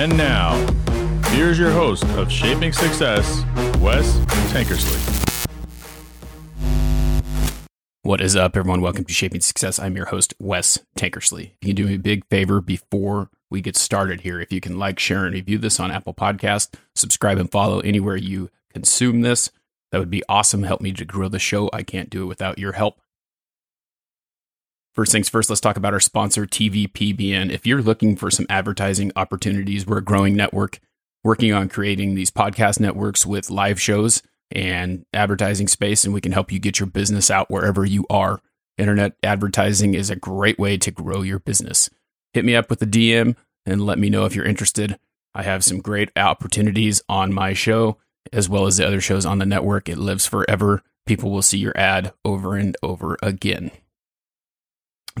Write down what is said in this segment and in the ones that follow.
And now, here's your host of Shaping Success, Wes Tankersley. What is up, everyone? Welcome to Shaping Success. I'm your host, Wes Tankersley. You can do me a big favor before we get started here, if you can like, share, and review this on Apple Podcast, subscribe and follow anywhere you consume this, that would be awesome. Help me to grow the show. I can't do it without your help. First things first, let's talk about our sponsor, TVPBN. If you're looking for some advertising opportunities, we're a growing network working on creating these podcast networks with live shows and advertising space, and we can help you get your business out wherever you are. Internet advertising is a great way to grow your business. Hit me up with a DM and let me know if you're interested. I have some great opportunities on my show as well as the other shows on the network. It lives forever. People will see your ad over and over again.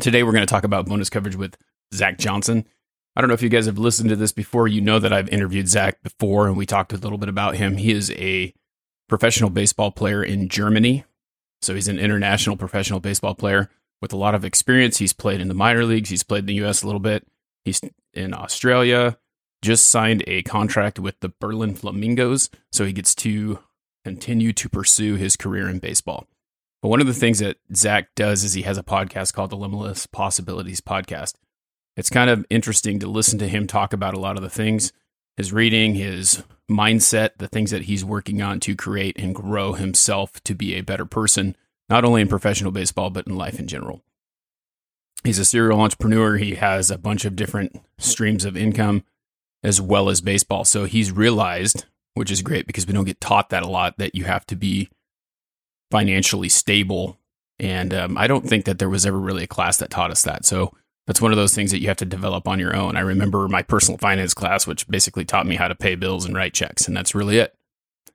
Today, we're going to talk about bonus coverage with Zach Johnson. I don't know if you guys have listened to this before. You know that I've interviewed Zach before, and we talked a little bit about him. He is a professional baseball player in Germany. So he's an international professional baseball player with a lot of experience. He's played in the minor leagues, he's played in the US a little bit. He's in Australia, just signed a contract with the Berlin Flamingos. So he gets to continue to pursue his career in baseball. But one of the things that Zach does is he has a podcast called the Limitless Possibilities Podcast. It's kind of interesting to listen to him talk about a lot of the things, his reading, his mindset, the things that he's working on to create and grow himself to be a better person, not only in professional baseball, but in life in general. He's a serial entrepreneur. He has a bunch of different streams of income as well as baseball. So he's realized, which is great because we don't get taught that a lot, that you have to be financially stable. And um, I don't think that there was ever really a class that taught us that. So that's one of those things that you have to develop on your own. I remember my personal finance class, which basically taught me how to pay bills and write checks, and that's really it.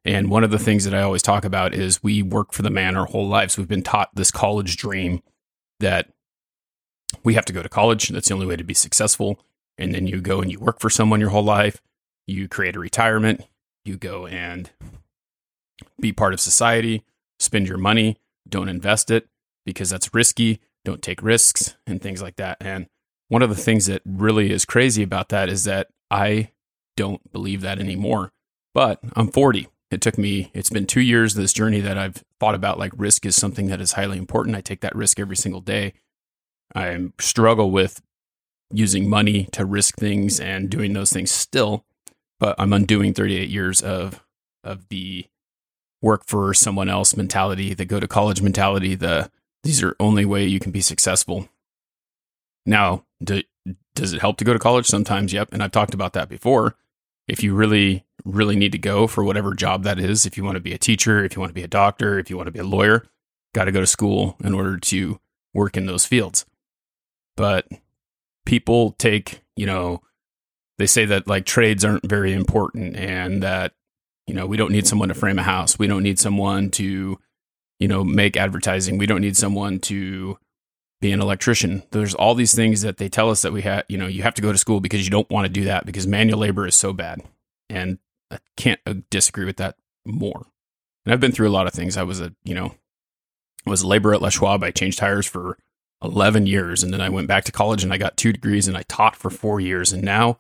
And one of the things that I always talk about is we work for the man our whole lives. We've been taught this college dream that we have to go to college. That's the only way to be successful. And then you go and you work for someone your whole life. You create a retirement. You go and be part of society spend your money, don't invest it because that's risky, don't take risks and things like that. And one of the things that really is crazy about that is that I don't believe that anymore. But I'm 40. It took me, it's been two years of this journey that I've thought about like risk is something that is highly important. I take that risk every single day. I struggle with using money to risk things and doing those things still, but I'm undoing 38 years of of the work for someone else mentality, the go to college mentality, the these are only way you can be successful. Now, do, does it help to go to college? Sometimes, yep. And I've talked about that before. If you really, really need to go for whatever job that is, if you want to be a teacher, if you want to be a doctor, if you want to be a lawyer, got to go to school in order to work in those fields. But people take, you know, they say that like trades aren't very important and that you know, we don't need someone to frame a house. We don't need someone to, you know, make advertising. We don't need someone to be an electrician. There's all these things that they tell us that we have, you know, you have to go to school because you don't want to do that because manual labor is so bad. And I can't uh, disagree with that more. And I've been through a lot of things. I was a, you know, I was a laborer at Les Schwab. I changed tires for 11 years and then I went back to college and I got two degrees and I taught for four years and now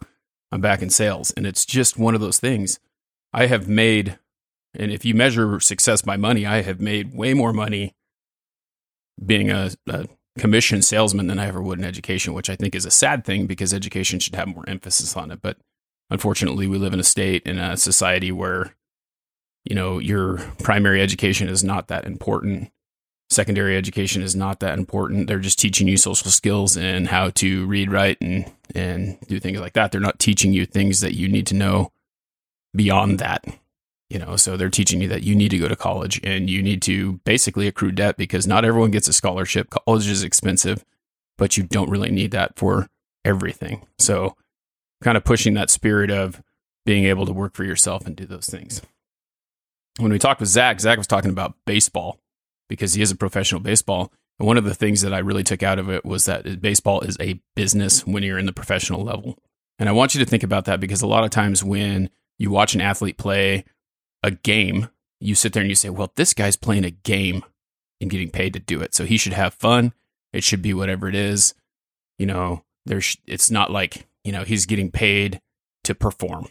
I'm back in sales. And it's just one of those things I have made, and if you measure success by money, I have made way more money being a, a commission salesman than I ever would in education, which I think is a sad thing because education should have more emphasis on it. But unfortunately, we live in a state in a society where, you know, your primary education is not that important. Secondary education is not that important. They're just teaching you social skills and how to read, write, and and do things like that. They're not teaching you things that you need to know beyond that you know? So they're teaching you that you need to go to college and you need to basically accrue debt because not everyone gets a scholarship. College is expensive but you don't really need that for everything. So kind of pushing that spirit of being able to work for yourself and do those things. When we talked with zach zach was talking about baseball because he is a professional baseball. And one of the things that i really took out of it was that baseball is a business when you're in the professional level. And i want you to think about that because a lot of times when you watch an athlete play a game, you sit there and you say, well, this guy's playing a game and getting paid to do it. So he should have fun. It should be whatever it is. You know, there's, it's not like, you know, he's getting paid to perform.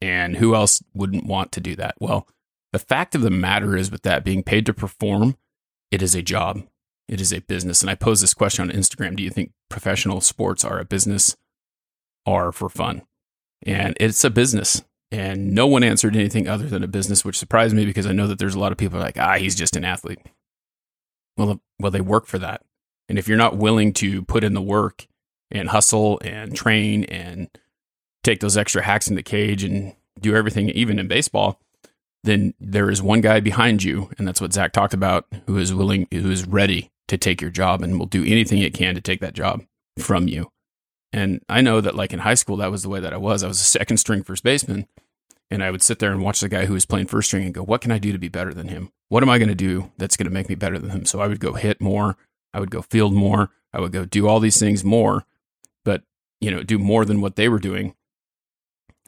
And who else wouldn't want to do that? Well, the fact of the matter is, with that being paid to perform, it is a job, it is a business. And I pose this question on Instagram Do you think professional sports are a business or for fun? And it's a business. And no one answered anything other than a business, which surprised me because I know that there's a lot of people like, ah, he's just an athlete. Well, well, they work for that. And if you're not willing to put in the work and hustle and train and take those extra hacks in the cage and do everything, even in baseball, then there is one guy behind you, and that's what Zach talked about, who is willing, who is ready to take your job and will do anything it can to take that job from you. And I know that, like in high school, that was the way that I was. I was a second string first baseman, and I would sit there and watch the guy who was playing first string and go, "What can I do to be better than him? What am I going to do that's going to make me better than him?" So I would go hit more, I would go field more, I would go do all these things more, but you know, do more than what they were doing.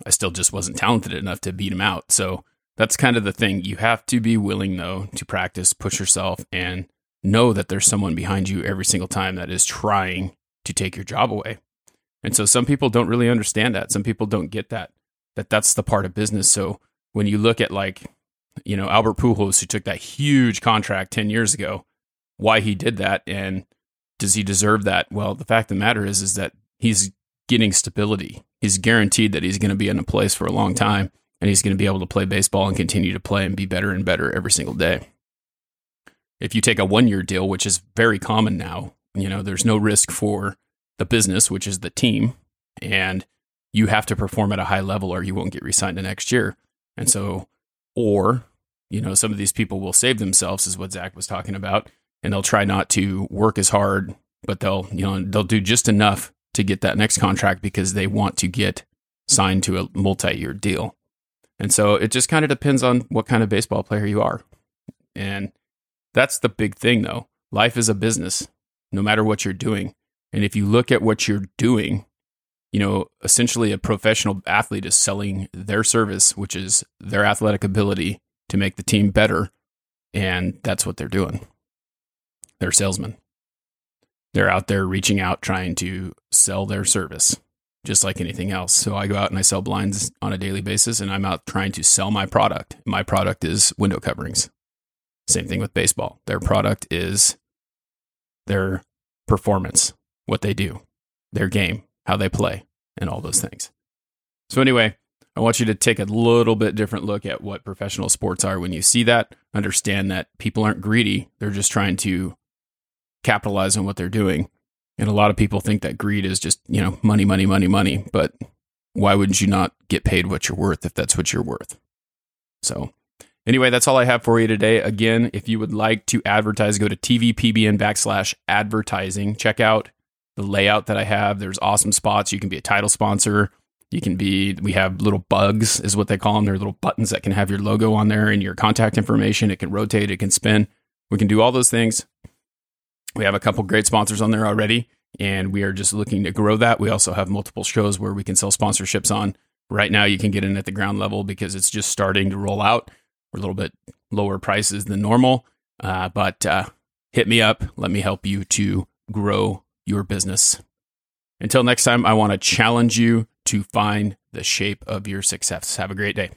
I still just wasn't talented enough to beat him out. So that's kind of the thing. You have to be willing, though, to practice, push yourself, and know that there's someone behind you every single time that is trying to take your job away. And so some people don't really understand that. Some people don't get that, that that's the part of business. So when you look at like, you know, Albert Pujols, who took that huge contract 10 years ago, why he did that and does he deserve that? Well, the fact of the matter is, is that he's getting stability. He's guaranteed that he's going to be in a place for a long time and he's going to be able to play baseball and continue to play and be better and better every single day. If you take a one year deal, which is very common now, you know, there's no risk for the business, which is the team, and you have to perform at a high level or you won't get re-signed the next year. And so, or, you know, some of these people will save themselves, is what Zach was talking about, and they'll try not to work as hard, but they'll, you know, they'll do just enough to get that next contract because they want to get signed to a multi-year deal. And so it just kind of depends on what kind of baseball player you are. And that's the big thing though. Life is a business, no matter what you're doing. And if you look at what you're doing, you know, essentially a professional athlete is selling their service, which is their athletic ability to make the team better. And that's what they're doing. They're salesmen. They're out there reaching out, trying to sell their service just like anything else. So I go out and I sell blinds on a daily basis and I'm out trying to sell my product. My product is window coverings. Same thing with baseball. Their product is their performance, what they do, their game, how they play, and all those things. So, anyway, I want you to take a little bit different look at what professional sports are when you see that. Understand that people aren't greedy, they're just trying to capitalize on what they're doing and a lot of people think that greed is just, you know, money, money, money, money. But why wouldn't you not get paid what you're worth if that's what you're worth? So, anyway, that's all I have for you today. Again, if you would like to advertise, go to tvpbn backslash advertising. Check out the layout that I have. There's awesome spots. You can be a title sponsor. You can be, we have little bugs, is what they call them. They're little buttons that can have your logo on there and your contact information. It can rotate, it can spin. We can do all those things. We have a couple great sponsors on there already, and we are just looking to grow that. We also have multiple shows where we can sell sponsorships on. Right now, you can get in at the ground level because it's just starting to roll out. We're a little bit lower prices than normal, uh, but uh, hit me up. Let me help you to grow your business. Until next time, I want to challenge you to find the shape of your success. Have a great day.